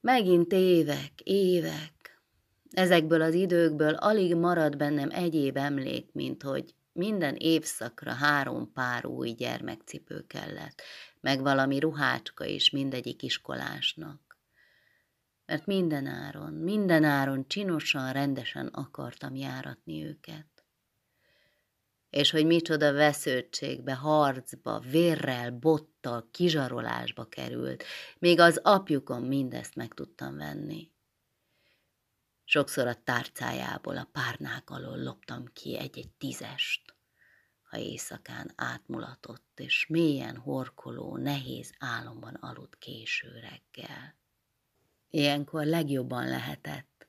Megint évek, évek. Ezekből az időkből alig marad bennem egyéb emlék, mint hogy minden évszakra három pár új gyermekcipő kellett, meg valami ruhácska is mindegyik iskolásnak. Mert minden áron, minden áron csinosan, rendesen akartam járatni őket. És hogy micsoda vesződtségbe, harcba, vérrel, bottal, kizsarolásba került, még az apjukon mindezt meg tudtam venni. Sokszor a tárcájából, a párnák alól loptam ki egy-egy tízest ha éjszakán átmulatott, és mélyen horkoló, nehéz álomban aludt késő reggel. Ilyenkor legjobban lehetett,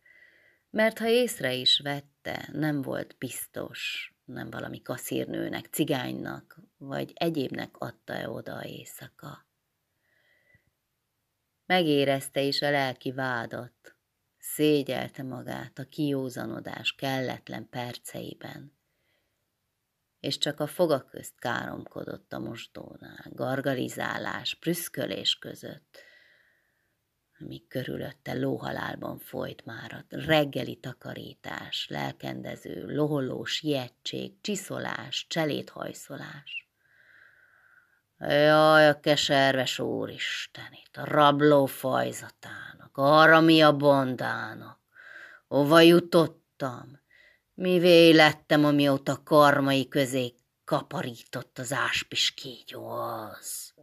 mert ha észre is vette, nem volt biztos, nem valami kaszírnőnek, cigánynak, vagy egyébnek adta-e oda a éjszaka. Megérezte is a lelki vádat, szégyelte magát a kiózanodás kelletlen perceiben, és csak a foga közt káromkodott a mosdónál, gargalizálás, prüszkölés között, amíg körülötte lóhalálban folyt már a reggeli takarítás, lelkendező, loholó sietség, csiszolás, cseléthajszolás. Jaj, a keserves úristen, itt a rabló fajzatának, arra mi a bondának, hova jutottam, Mivé lettem, amióta karmai közé kaparított az áspis kígyó az.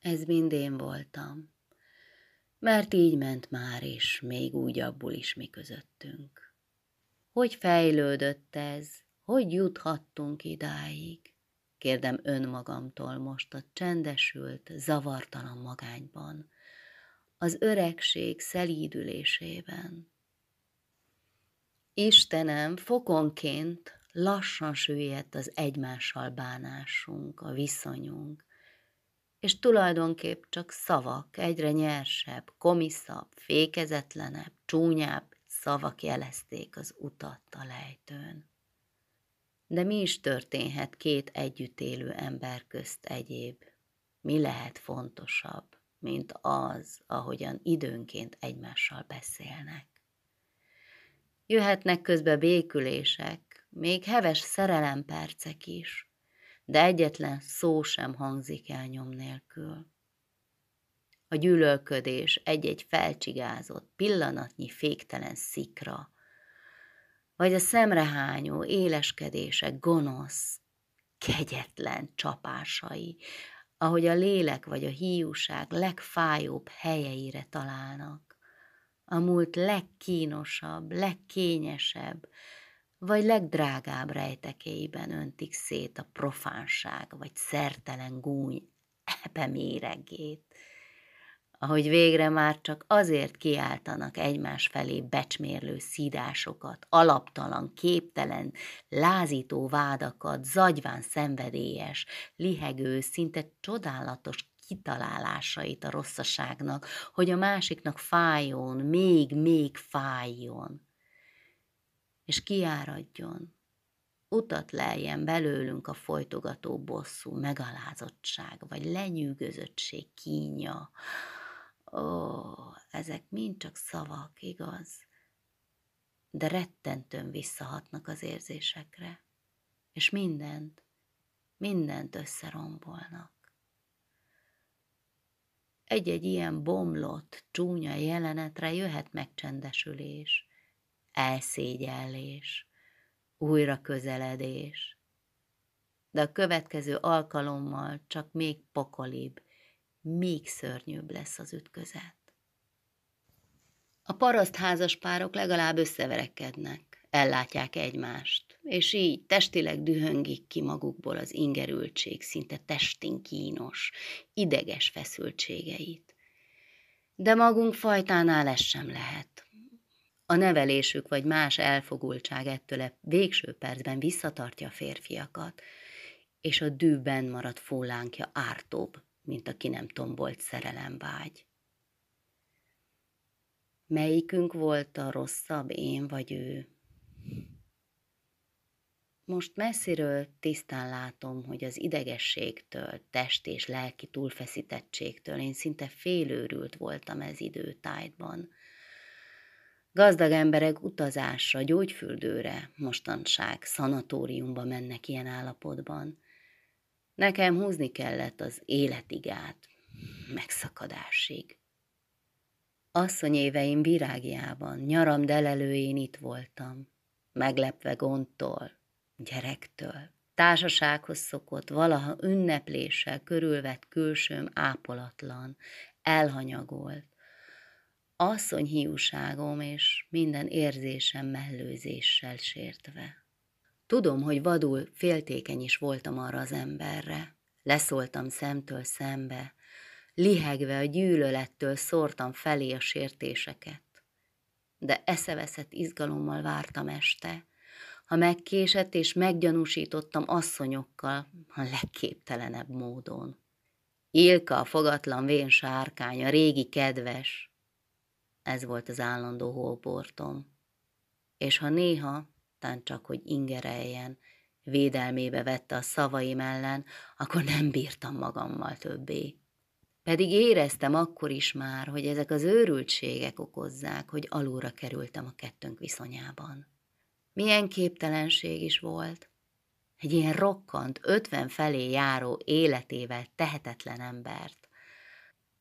Ez mind én voltam, mert így ment már is, még úgy abból is mi közöttünk. Hogy fejlődött ez, hogy juthattunk idáig? Kérdem önmagamtól most a csendesült, zavartalan magányban, az öregség szelídülésében Istenem, fokonként lassan süllyedt az egymással bánásunk, a viszonyunk, és tulajdonképp csak szavak, egyre nyersebb, komiszabb, fékezetlenebb, csúnyább szavak jelezték az utat a lejtőn. De mi is történhet két együtt élő ember közt egyéb? Mi lehet fontosabb, mint az, ahogyan időnként egymással beszélnek? Jöhetnek közbe békülések, még heves szerelempercek is, de egyetlen szó sem hangzik el nyom nélkül. A gyűlölködés egy-egy felcsigázott, pillanatnyi féktelen szikra, vagy a szemrehányó éleskedések gonosz, kegyetlen csapásai, ahogy a lélek vagy a hiúság legfájóbb helyeire találnak a múlt legkínosabb, legkényesebb, vagy legdrágább rejtekéiben öntik szét a profánság, vagy szertelen gúny ebe méregét, ahogy végre már csak azért kiáltanak egymás felé becsmérlő szídásokat, alaptalan, képtelen, lázító vádakat, zagyván szenvedélyes, lihegő, szinte csodálatos kitalálásait a rosszaságnak, hogy a másiknak fájjon, még-még fájjon, és kiáradjon, utat leljen belőlünk a folytogató bosszú megalázottság, vagy lenyűgözöttség kínja. Ó, ezek mind csak szavak, igaz? De rettentően visszahatnak az érzésekre, és mindent, mindent összerombolnak. Egy-egy ilyen bomlott, csúnya jelenetre jöhet megcsendesülés, elszégyellés, újra közeledés. De a következő alkalommal csak még pokolibb, még szörnyűbb lesz az ütközet. A parasztházas párok legalább összeverekednek ellátják egymást, és így testileg dühöngik ki magukból az ingerültség, szinte testin kínos, ideges feszültségeit. De magunk fajtánál ez sem lehet. A nevelésük vagy más elfogultság ettől a végső percben visszatartja a férfiakat, és a dűben maradt fólánkja ártóbb, mint a ki nem tombolt szerelemvágy. Melyikünk volt a rosszabb, én vagy ő? most messziről tisztán látom, hogy az idegességtől, test és lelki túlfeszítettségtől én szinte félőrült voltam ez időtájban. Gazdag emberek utazásra, gyógyfürdőre, mostanság szanatóriumba mennek ilyen állapotban. Nekem húzni kellett az életigát, megszakadásig. Asszony éveim virágjában, nyaram delelőjén itt voltam, meglepve gondtól, gyerektől. Társasághoz szokott, valaha ünnepléssel körülvett külsőm ápolatlan, elhanyagolt. Asszony hiúságom és minden érzésem mellőzéssel sértve. Tudom, hogy vadul féltékeny is voltam arra az emberre. Leszóltam szemtől szembe, lihegve a gyűlölettől szórtam felé a sértéseket. De eszeveszett izgalommal vártam este, ha megkésett és meggyanúsítottam asszonyokkal a legképtelenebb módon. Ilka, a fogatlan vén sárkány, a régi kedves, ez volt az állandó holportom. És ha néha, tán csak, hogy ingereljen, védelmébe vette a szavaim ellen, akkor nem bírtam magammal többé. Pedig éreztem akkor is már, hogy ezek az őrültségek okozzák, hogy alulra kerültem a kettőnk viszonyában. Milyen képtelenség is volt. Egy ilyen rokkant, ötven felé járó életével tehetetlen embert.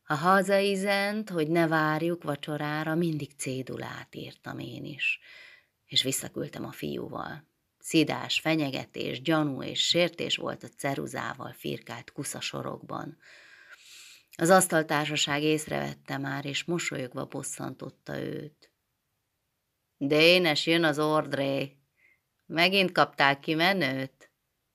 Ha hazaizent, hogy ne várjuk vacsorára, mindig cédulát írtam én is, és visszaküldtem a fiúval. Szidás, fenyegetés, gyanú és sértés volt a ceruzával firkált kuszasorokban. Az asztaltársaság észrevette már, és mosolyogva bosszantotta őt. Dénes, jön az ordré. Megint kaptál ki menőt?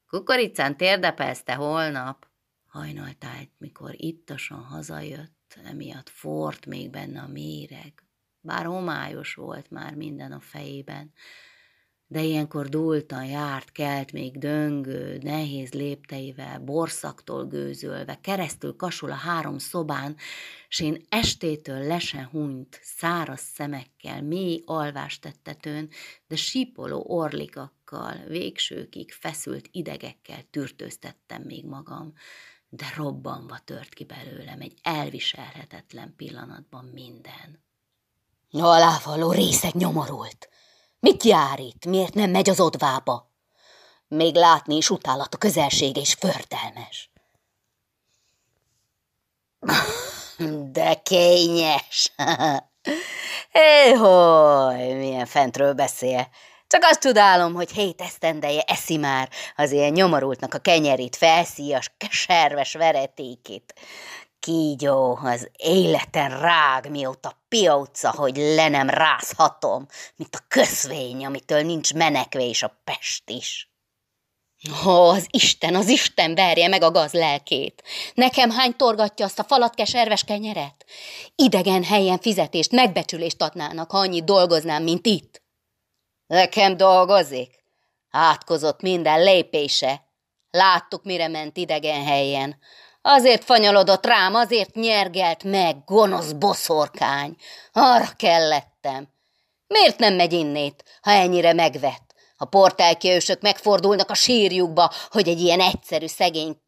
Kukoricán térdepezte holnap. Hajnaltájt, mikor ittasan hazajött, emiatt fort még benne a méreg. Bár homályos volt már minden a fejében, de ilyenkor dúltan járt, kelt még döngő, nehéz lépteivel, borszaktól gőzölve, keresztül kasul a három szobán, s én estétől lesen hunyt, száraz szemekkel, mély alvástettetőn, de sípoló orlikakkal, végsőkig feszült idegekkel tűrtőztettem még magam, de robbanva tört ki belőlem egy elviselhetetlen pillanatban minden. Alávaló részeg nyomorult. Mit jár itt? Miért nem megy az odvába? Még látni is utálat a közelség és förtelmes. De kényes! Éholy, milyen fentről beszél. Csak azt tudálom, hogy hét esztendeje eszi már az ilyen nyomorultnak a kenyerét, felszi a keserves veretékét. Kígyó, az életen rág, mióta pióca, hogy le nem rázhatom, mint a köszvény, amitől nincs menekvés a Pest is. Ó, az Isten, az Isten verje meg a gaz lelkét. Nekem hány torgatja azt a falatke serves kenyeret? Idegen helyen fizetést, megbecsülést adnának, ha annyit dolgoznám, mint itt. Nekem dolgozik? Átkozott minden lépése. Láttuk, mire ment idegen helyen. Azért fanyalodott rám, azért nyergelt meg, gonosz boszorkány. Arra kellettem. Miért nem megy innét, ha ennyire megvett? A portálkiősök megfordulnak a sírjukba, hogy egy ilyen egyszerű szegény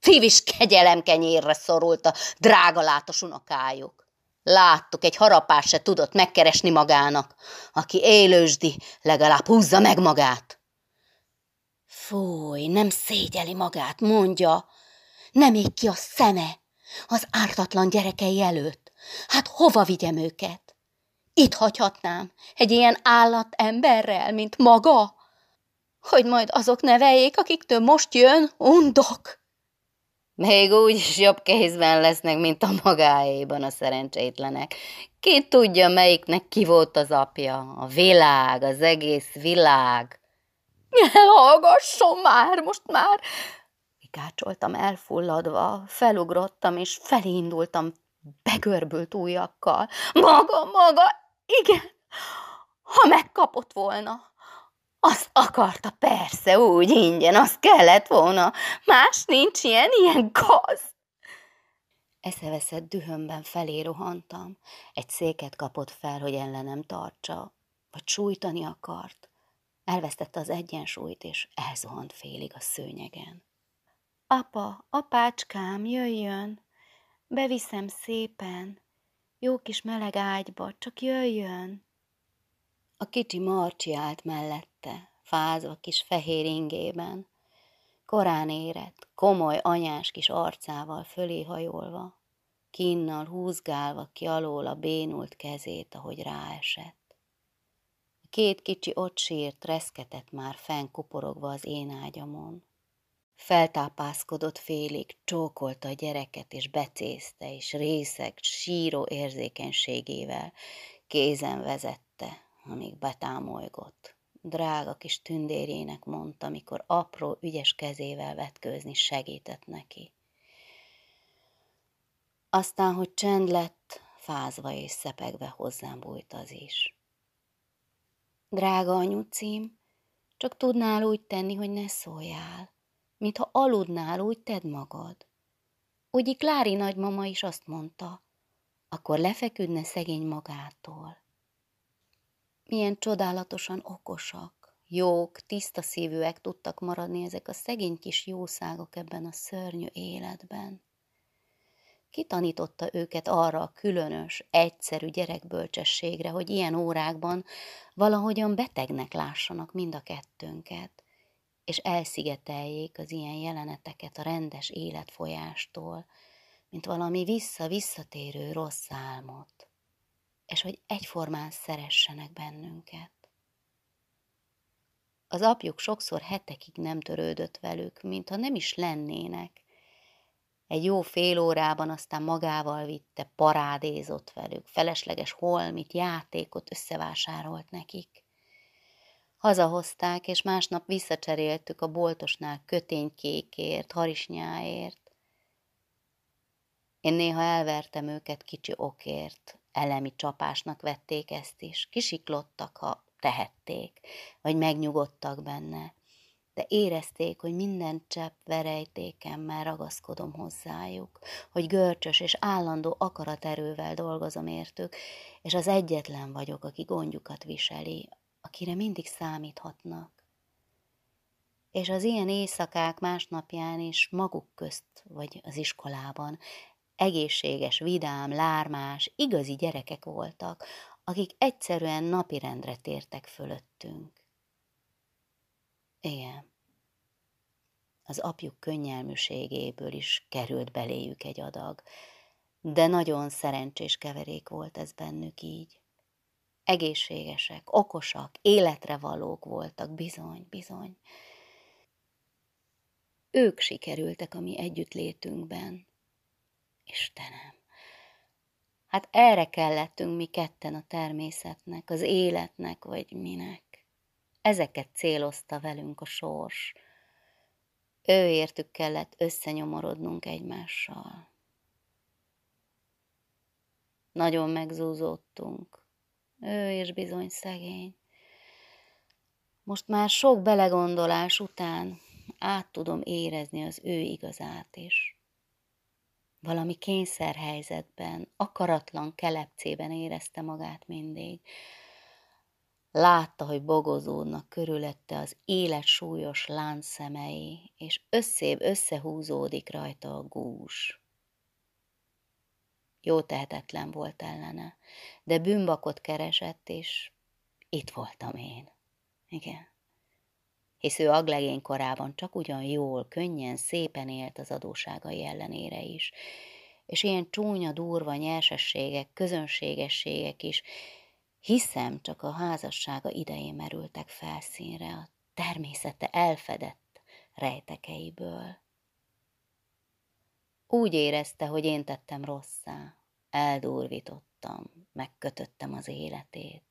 civis kegyelemkenyérre szorult a drága látos unokájuk. Láttuk, egy harapás se tudott megkeresni magának. Aki élősdi, legalább húzza meg magát. Fúj, nem szégyeli magát, mondja, nem ég ki a szeme az ártatlan gyerekei előtt. Hát hova vigyem őket? Itt hagyhatnám egy ilyen állat emberrel, mint maga? Hogy majd azok neveljék, akiktől most jön, undok. Még úgy is jobb kézben lesznek, mint a magáéban a szerencsétlenek. Ki tudja, melyiknek ki volt az apja? A világ, az egész világ. Hallgasson már, most már! Kikácsoltam elfulladva, felugrottam, és felindultam begörbült ujjakkal. Maga, maga, igen, ha megkapott volna. Azt akarta, persze, úgy ingyen, az kellett volna. Más nincs ilyen, ilyen gaz. Eszeveszett dühömben felé rohantam. Egy széket kapott fel, hogy ellenem tartsa, vagy sújtani akart. Elvesztette az egyensúlyt, és elzuhant félig a szőnyegen. Apa, apácskám, jöjjön! Beviszem szépen! Jó kis meleg ágyba, csak jöjjön! A kicsi Marcsi állt mellette, fázva kis fehér ingében. Korán érett, komoly anyás kis arcával fölé hajolva, kinnal húzgálva ki alól a bénult kezét, ahogy ráesett. A két kicsi ott sírt, reszketett már fenn kuporogva az én ágyamon. Feltápászkodott félig, csókolta a gyereket, és becézte, és részeg, síró érzékenységével kézen vezette, amíg betámolygott. Drága kis tündérjének mondta, mikor apró, ügyes kezével vetkőzni segített neki. Aztán, hogy csend lett, fázva és szepegve hozzám bújt az is. Drága anyucím, csak tudnál úgy tenni, hogy ne szóljál, mintha aludnál, úgy tedd magad. Úgy Klári nagymama is azt mondta, akkor lefeküdne szegény magától. Milyen csodálatosan okosak, jók, tiszta szívűek tudtak maradni ezek a szegény kis jószágok ebben a szörnyű életben. Kitanította őket arra a különös, egyszerű gyerekbölcsességre, hogy ilyen órákban valahogyan betegnek lássanak mind a kettőnket, és elszigeteljék az ilyen jeleneteket a rendes életfolyástól, mint valami vissza-visszatérő rossz álmot és hogy egyformán szeressenek bennünket. Az apjuk sokszor hetekig nem törődött velük, mintha nem is lennének. Egy jó fél órában aztán magával vitte, parádézott velük, felesleges holmit, játékot összevásárolt nekik. Hazahozták, és másnap visszacseréltük a boltosnál köténykékért, harisnyáért. Én néha elvertem őket kicsi okért, elemi csapásnak vették ezt is. Kisiklottak, ha tehették, vagy megnyugodtak benne, de érezték, hogy minden csepp verejtékemmel ragaszkodom hozzájuk, hogy görcsös és állandó akaraterővel dolgozom értük, és az egyetlen vagyok, aki gondjukat viseli, akire mindig számíthatnak. És az ilyen éjszakák másnapján is maguk közt, vagy az iskolában egészséges, vidám, lármás, igazi gyerekek voltak, akik egyszerűen napirendre tértek fölöttünk. Igen. Az apjuk könnyelműségéből is került beléjük egy adag, de nagyon szerencsés keverék volt ez bennük így. Egészségesek, okosak, életre valók voltak, bizony, bizony. Ők sikerültek a mi együttlétünkben, Istenem! Hát erre kellettünk mi ketten a természetnek, az életnek, vagy minek. Ezeket célozta velünk a sors. Ő értük kellett összenyomorodnunk egymással. Nagyon megzúzódtunk. Ő és bizony szegény. Most már sok belegondolás után át tudom érezni az ő igazát is valami kényszerhelyzetben, akaratlan kelepcében érezte magát mindig. Látta, hogy bogozódnak körülötte az élet súlyos láncszemei, és összébb összehúzódik rajta a gús. Jó tehetetlen volt ellene, de bűnbakot keresett, és itt voltam én. Igen hisz ő aglegény korában csak ugyan jól, könnyen, szépen élt az adóságai ellenére is, és ilyen csúnya, durva nyersességek, közönségességek is, hiszem csak a házassága idején merültek felszínre a természete elfedett rejtekeiből. Úgy érezte, hogy én tettem rosszá, eldurvítottam, megkötöttem az életét,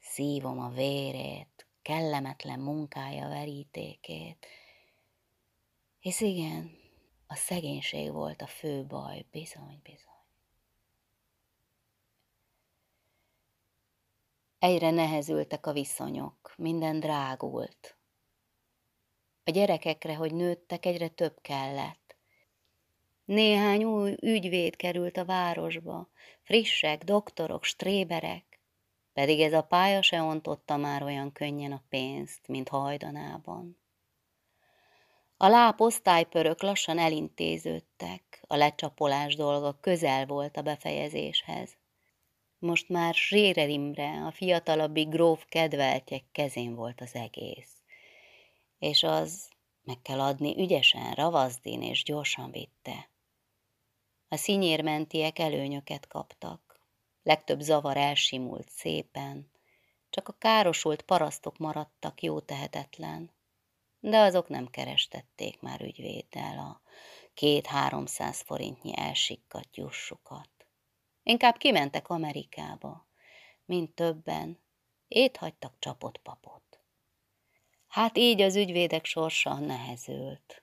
szívom a vérét, kellemetlen munkája verítékét. Hisz igen, a szegénység volt a fő baj, bizony, bizony. Egyre nehezültek a viszonyok, minden drágult. A gyerekekre, hogy nőttek, egyre több kellett. Néhány új ügyvéd került a városba, frissek, doktorok, stréberek. Pedig ez a pálya se ontotta már olyan könnyen a pénzt, mint hajdanában. A láb osztálypörök lassan elintéződtek, a lecsapolás dolga közel volt a befejezéshez. Most már Zsérer Imre, a fiatalabbi gróf kedveltjek kezén volt az egész. És az, meg kell adni, ügyesen, ravazdin és gyorsan vitte. A színyérmentiek előnyöket kaptak. Legtöbb zavar elsimult szépen, csak a károsult parasztok maradtak jó tehetetlen, de azok nem kerestették már ügyvéddel a két-háromszáz forintnyi elsikkadt jussukat. Inkább kimentek Amerikába, mint többen, éthagytak csapott papot. Hát így az ügyvédek sorsa nehezült.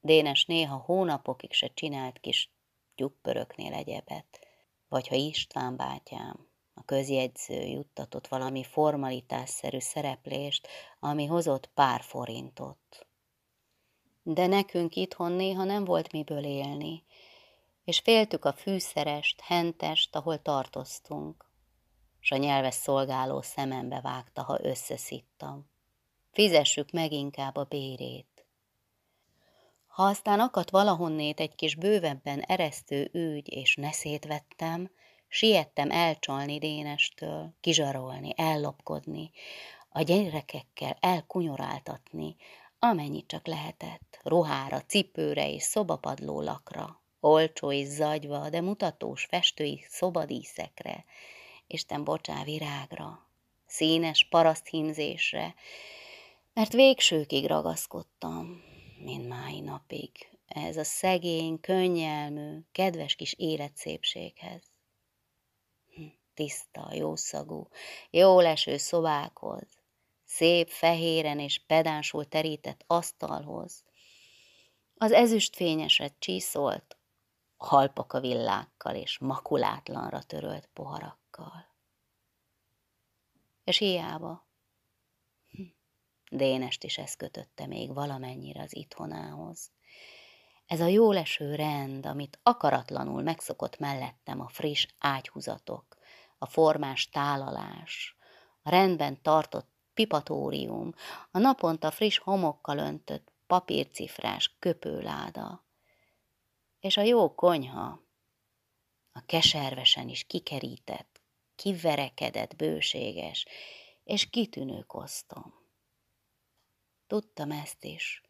Dénes néha hónapokig se csinált kis tyúkpöröknél egyebet, vagy ha István bátyám, a közjegyző juttatott valami formalitásszerű szereplést, ami hozott pár forintot. De nekünk itthon néha nem volt miből élni, és féltük a fűszerest, hentest, ahol tartoztunk, s a nyelves szolgáló szemembe vágta, ha összeszittam. Fizessük meg inkább a bérét. Ha aztán akadt valahonnét egy kis bővebben eresztő ügy, és neszét siettem elcsalni Dénestől, kizsarolni, ellopkodni, a gyerekekkel elkunyoráltatni, amennyit csak lehetett, ruhára, cipőre és szobapadló lakra, olcsó és zagyva, de mutatós festői szobadíszekre, Isten bocsá virágra, színes paraszthímzésre, mert végsőkig ragaszkodtam, mint mái napig, ez a szegény, könnyelmű, kedves kis életszépséghez. Hm, tiszta, jószagú, jó leső szobákhoz, szép fehéren és pedánsul terített asztalhoz, az ezüstfényeset csíszolt, halpaka villákkal és makulátlanra törölt poharakkal. És hiába. Dénest is ez kötötte még valamennyire az itthonához. Ez a jóleső rend, amit akaratlanul megszokott mellettem a friss ágyhúzatok, a formás tálalás, a rendben tartott pipatórium, a naponta friss homokkal öntött papírcifrás köpőláda, és a jó konyha, a keservesen is kikerített, kiverekedett, bőséges és kitűnő kosztom. Tudtam ezt is,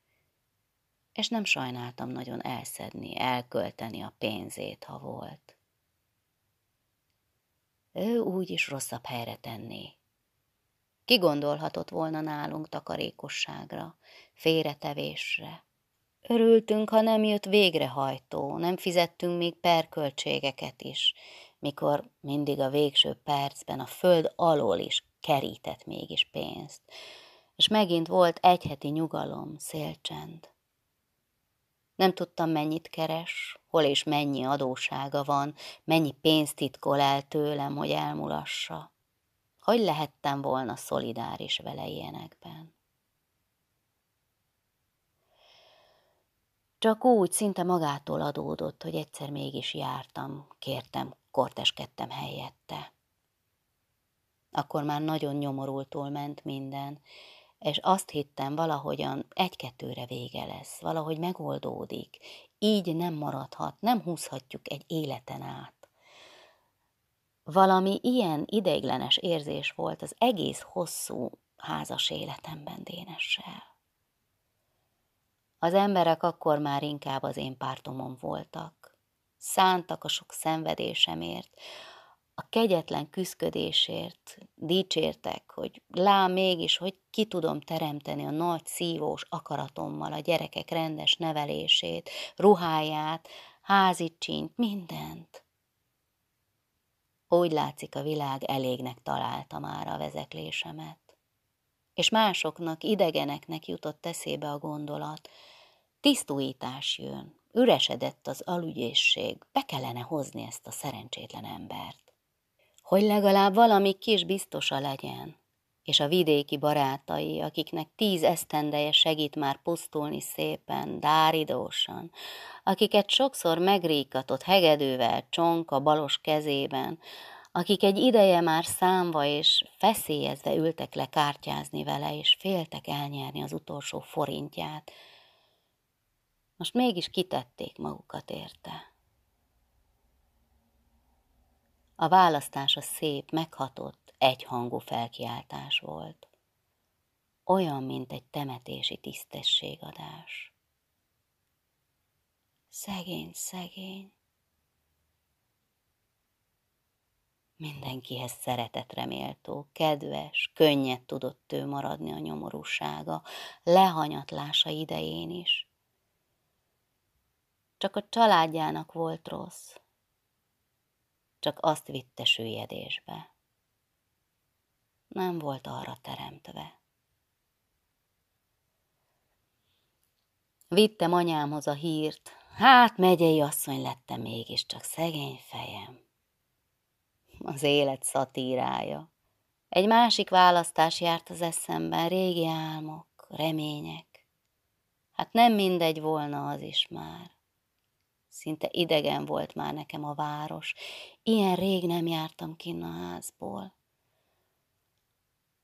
és nem sajnáltam nagyon elszedni, elkölteni a pénzét, ha volt. Ő úgy is rosszabb helyre tenné. Ki gondolhatott volna nálunk takarékosságra, félretevésre, Örültünk, ha nem jött végrehajtó, nem fizettünk még perköltségeket is, mikor mindig a végső percben a föld alól is kerített mégis pénzt. És megint volt egy heti nyugalom, szélcsend. Nem tudtam, mennyit keres, hol és mennyi adósága van, mennyi pénzt titkol el tőlem, hogy elmulassa. Hogy lehettem volna szolidáris vele ilyenekben? Csak úgy szinte magától adódott, hogy egyszer mégis jártam, kértem, korteskedtem helyette. Akkor már nagyon nyomorultul ment minden, és azt hittem, valahogyan egy-kettőre vége lesz, valahogy megoldódik. Így nem maradhat, nem húzhatjuk egy életen át. Valami ilyen ideiglenes érzés volt az egész hosszú házas életemben Dénessel. Az emberek akkor már inkább az én pártomon voltak. Szántak a sok szenvedésemért, a kegyetlen küszködésért, dicsértek, hogy lám mégis, hogy ki tudom teremteni a nagy szívós akaratommal a gyerekek rendes nevelését, ruháját, házicsényt, mindent. Úgy látszik, a világ elégnek találta már a vezeklésemet. És másoknak, idegeneknek jutott eszébe a gondolat, Tisztújítás jön, üresedett az alügyészség, be kellene hozni ezt a szerencsétlen embert. Hogy legalább valami kis biztosa legyen, és a vidéki barátai, akiknek tíz esztendeje segít már pusztulni szépen, dáridósan, akiket sokszor megríkatott hegedővel csonk a balos kezében, akik egy ideje már számva és feszélyezve ültek le kártyázni vele, és féltek elnyerni az utolsó forintját, most mégis kitették magukat érte. A választás a szép, meghatott, egyhangú felkiáltás volt. Olyan, mint egy temetési tisztességadás. Szegény, szegény. Mindenkihez szeretetre méltó, kedves, könnyed tudott ő maradni a nyomorúsága, lehanyatlása idején is. Csak a családjának volt rossz, csak azt vitte süllyedésbe. Nem volt arra teremtve. Vittem anyámhoz a hírt, hát megyei asszony lettem mégiscsak szegény fejem. Az élet szatírája. Egy másik választás járt az eszemben, régi álmok, remények. Hát nem mindegy volna az is már. Szinte idegen volt már nekem a város. Ilyen rég nem jártam kinn a házból.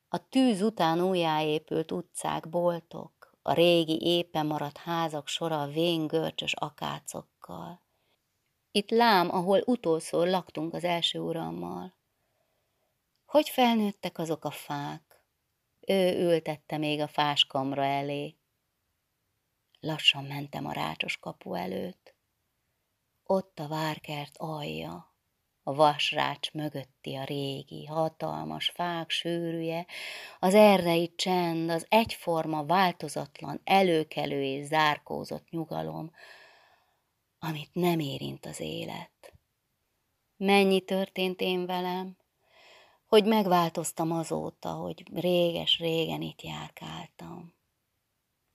A tűz után újjáépült utcák, boltok, a régi éppen maradt házak sora a vén görcsös akácokkal. Itt lám, ahol utolszor laktunk az első urammal. Hogy felnőttek azok a fák? Ő ültette még a fáskamra elé. Lassan mentem a rácsos kapu előtt. Ott a várkert alja, a vasrács mögötti a régi, hatalmas fák sűrűje, az erdei csend, az egyforma, változatlan, előkelő és zárkózott nyugalom, amit nem érint az élet. Mennyi történt én velem, hogy megváltoztam azóta, hogy réges-régen itt járkáltam.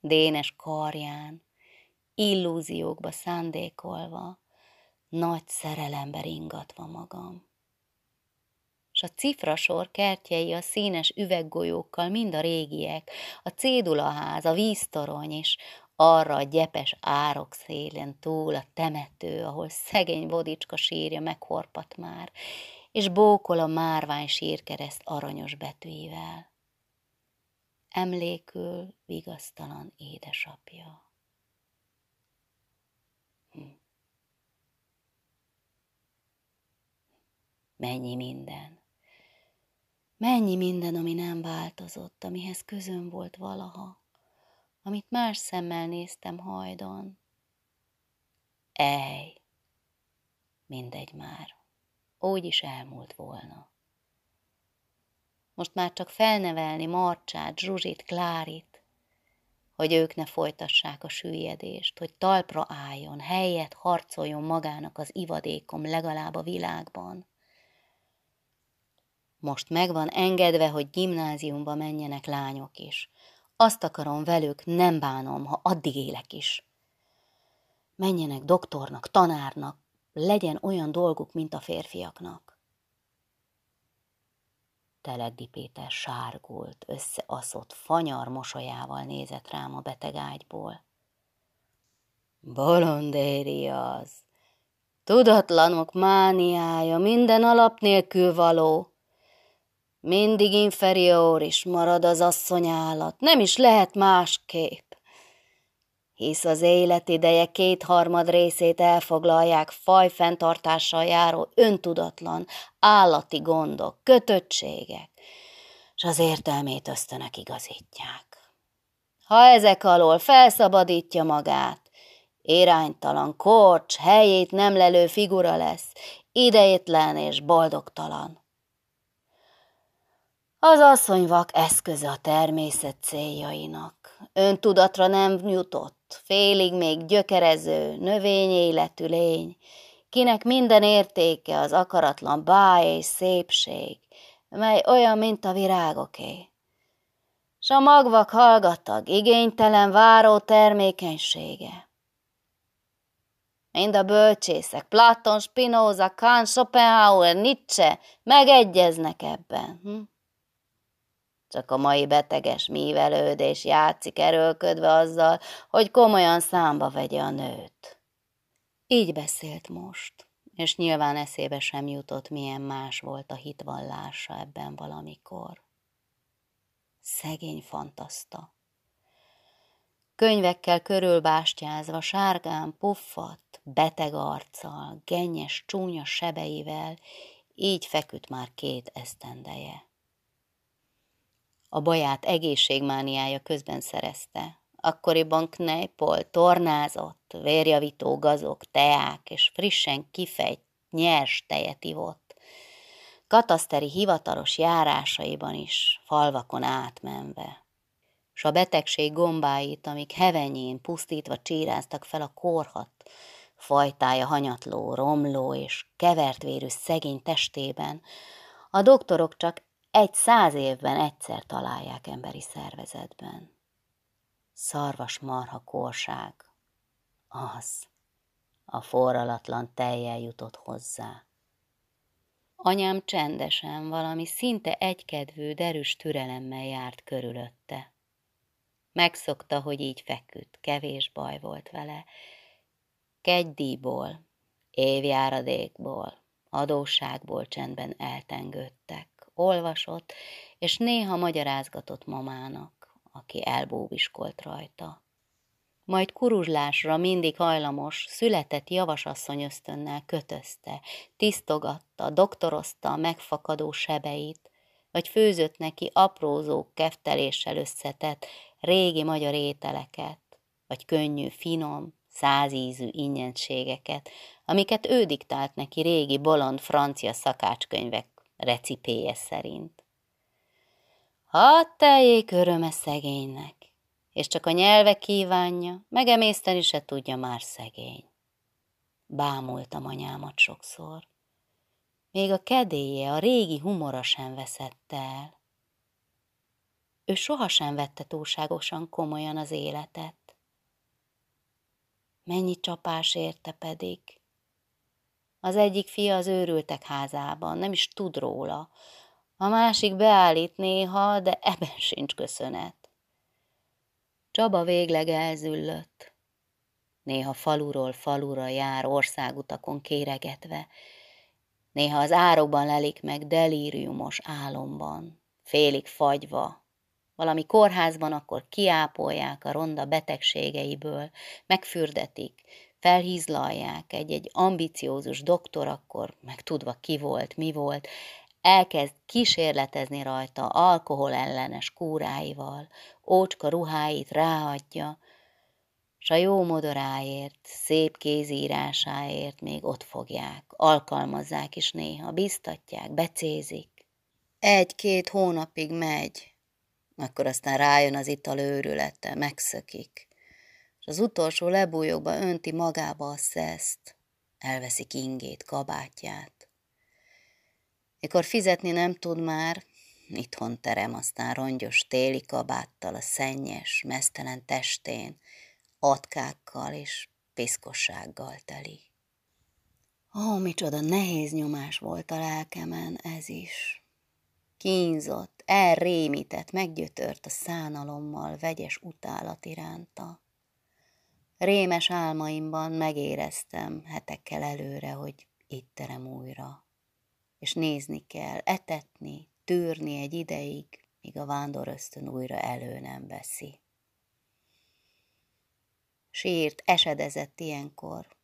Dénes karján, illúziókba szándékolva, nagy szerelembe ringatva magam. S a cifrasor kertjei a színes üveggolyókkal mind a régiek, a cédulaház, a víztorony, és arra a gyepes árok szélén túl a temető, ahol szegény vodicska sírja meghorpat már, és bókol a márvány sírkereszt aranyos betűivel. Emlékül vigasztalan édesapja. Mennyi minden. Mennyi minden, ami nem változott, amihez közön volt valaha, amit más szemmel néztem hajdon. Ej, mindegy már, úgy is elmúlt volna. Most már csak felnevelni Marcsát, Zsuzsit, Klárit, hogy ők ne folytassák a süllyedést, hogy talpra álljon, helyet harcoljon magának az ivadékom legalább a világban. Most megvan engedve, hogy gimnáziumba menjenek lányok is. Azt akarom velük, nem bánom, ha addig élek is. Menjenek doktornak, tanárnak, legyen olyan dolguk, mint a férfiaknak. Telegdi Péter sárgult, összeaszott, fanyar mosolyával nézett rám a beteg ágyból. Bolondéri az, tudatlanok mániája, minden alap nélkül való. Mindig inferióris marad az asszony nem is lehet másképp. Hisz az életideje kétharmad részét elfoglalják fajfenntartással járó öntudatlan, állati gondok, kötöttségek, és az értelmét ösztönök igazítják. Ha ezek alól felszabadítja magát, iránytalan, korcs, helyét nem lelő figura lesz, idejétlen és boldogtalan. Az asszony vak eszköze a természet céljainak. Öntudatra nem jutott, félig még gyökerező, növényéletű lény, kinek minden értéke az akaratlan báj és szépség, mely olyan, mint a virágoké. S a magvak hallgatag, igénytelen váró termékenysége. Mind a bölcsészek, Platon, Spinoza, Kant, Schopenhauer, Nietzsche megegyeznek ebben. Hm? Csak a mai beteges mívelődés játszik erőlködve azzal, hogy komolyan számba vegye a nőt. Így beszélt most. és nyilván eszébe sem jutott, milyen más volt a hitvallása ebben valamikor. Szegény fantaszta. Könyvekkel körülbástyázva, sárgán, puffat, beteg arccal, gennyes, csúnya sebeivel, így feküdt már két esztendeje. A baját egészségmániája közben szerezte. Akkoriban Kneippol tornázott, vérjavító gazok, teák és frissen kifejt nyers tejet ivott. Kataszteri hivatalos járásaiban is, falvakon átmenve. S a betegség gombáit, amik hevenyén pusztítva csíráztak fel a korhat, fajtája hanyatló, romló és kevert vérű szegény testében, a doktorok csak egy száz évben egyszer találják emberi szervezetben. Szarvas marha korság, az, a forralatlan tejjel jutott hozzá. Anyám csendesen, valami szinte egykedvű, derűs türelemmel járt körülötte. Megszokta, hogy így feküdt, kevés baj volt vele. Kegydíjból, évjáradékból, adósságból csendben eltengődtek olvasott, és néha magyarázgatott mamának, aki elbóbiskolt rajta. Majd kuruzslásra mindig hajlamos, született javasasszony ösztönnel kötözte, tisztogatta, doktorozta a megfakadó sebeit, vagy főzött neki aprózó kefteléssel összetett régi magyar ételeket, vagy könnyű, finom, százízű ingyenségeket, amiket ő diktált neki régi bolond francia szakácskönyvek recipéje szerint. Hadd teljék öröme szegénynek, és csak a nyelve kívánja, megemészteni se tudja már szegény. Bámultam anyámat sokszor. Még a kedélye, a régi humora sem veszett el. Ő sohasem vette túlságosan komolyan az életet. Mennyi csapás érte pedig, az egyik fia az őrültek házában, nem is tud róla. A másik beállít néha, de ebben sincs köszönet. Csaba végleg elzüllött. Néha faluról falura jár országutakon kéregetve, néha az árokban lelik meg delíriumos álomban, félig fagyva, valami kórházban akkor kiápolják a ronda betegségeiből, megfürdetik, felhízlalják egy-egy ambiciózus doktor, akkor meg tudva ki volt, mi volt, elkezd kísérletezni rajta alkohol ellenes kúráival, ócska ruháit ráadja, s a jó modoráért, szép kézírásáért még ott fogják, alkalmazzák is néha, biztatják, becézik. Egy-két hónapig megy, akkor aztán rájön az ital őrülete, megszökik az utolsó lebújókba önti magába a szeszt, elveszik ingét, kabátját. Mikor fizetni nem tud már, itthon terem aztán rongyos téli kabáttal a szennyes, mesztelen testén, atkákkal és piszkossággal teli. Ó, micsoda nehéz nyomás volt a lelkemen ez is. Kínzott, elrémített, meggyötört a szánalommal vegyes utálat iránta. Rémes álmaimban megéreztem hetekkel előre, hogy itt terem újra. És nézni kell, etetni, tűrni egy ideig, míg a vándor ösztön újra elő nem veszi. Sírt, esedezett ilyenkor,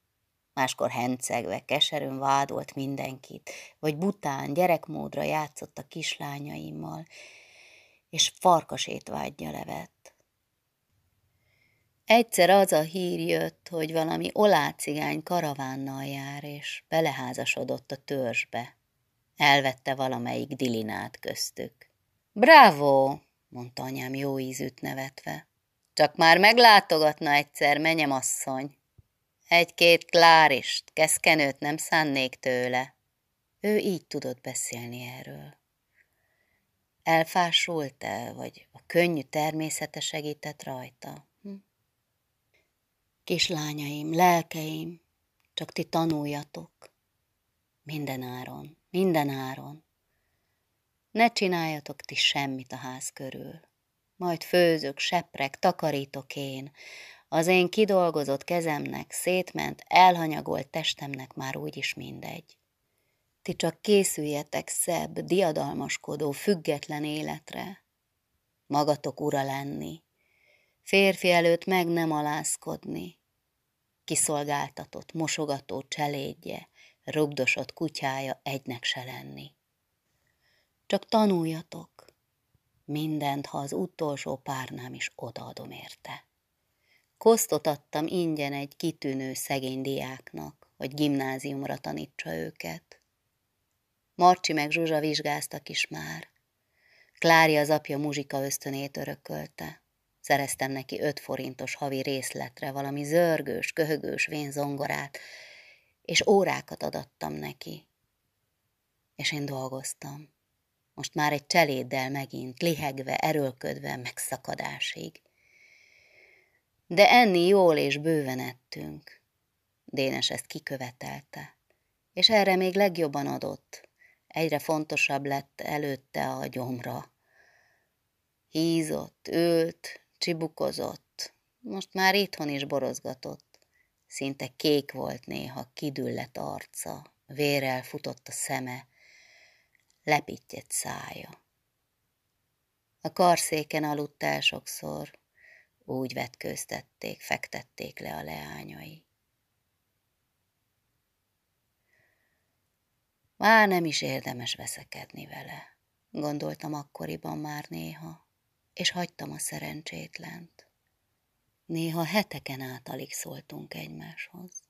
máskor hencegve, keserűn vádolt mindenkit, vagy bután, gyerekmódra játszott a kislányaimmal, és farkasét vágyja levett. Egyszer az a hír jött, hogy valami olácigány karavánnal jár, és beleházasodott a törzsbe. Elvette valamelyik dilinát köztük. Bravo, mondta anyám jó ízűt nevetve. Csak már meglátogatna egyszer, menyem asszony. Egy-két klárist, keszkenőt nem szánnék tőle. Ő így tudott beszélni erről. Elfásult-e, vagy a könnyű természete segített rajta? Kislányaim, lelkeim, csak ti tanuljatok. Minden áron, minden áron. Ne csináljatok ti semmit a ház körül. Majd főzök, seprek, takarítok én. Az én kidolgozott kezemnek, szétment, elhanyagolt testemnek már úgyis mindegy. Ti csak készüljetek szebb, diadalmaskodó, független életre. Magatok ura lenni, férfi előtt meg nem alázkodni, kiszolgáltatott, mosogató cselédje, rugdosott kutyája egynek se lenni. Csak tanuljatok, mindent, ha az utolsó párnám is odaadom érte. Kosztot adtam ingyen egy kitűnő szegény diáknak, hogy gimnáziumra tanítsa őket. Marcsi meg Zsuzsa vizsgáztak is már. Klári az apja muzsika ösztönét örökölte. Szereztem neki öt forintos havi részletre valami zörgős, köhögős vénzongorát, és órákat adattam neki. És én dolgoztam. Most már egy cseléddel megint, lihegve, erőlködve, megszakadásig. De enni jól és bőven ettünk. Dénes ezt kikövetelte, és erre még legjobban adott. Egyre fontosabb lett előtte a gyomra. Hízott, ült, csibukozott, most már itthon is borozgatott. Szinte kék volt néha, kidüllett arca, vérrel futott a szeme, lepittyett szája. A karszéken aludt el sokszor, úgy vetkőztették, fektették le a leányai. Már nem is érdemes veszekedni vele, gondoltam akkoriban már néha, és hagytam a szerencsétlent. Néha heteken át alig szóltunk egymáshoz.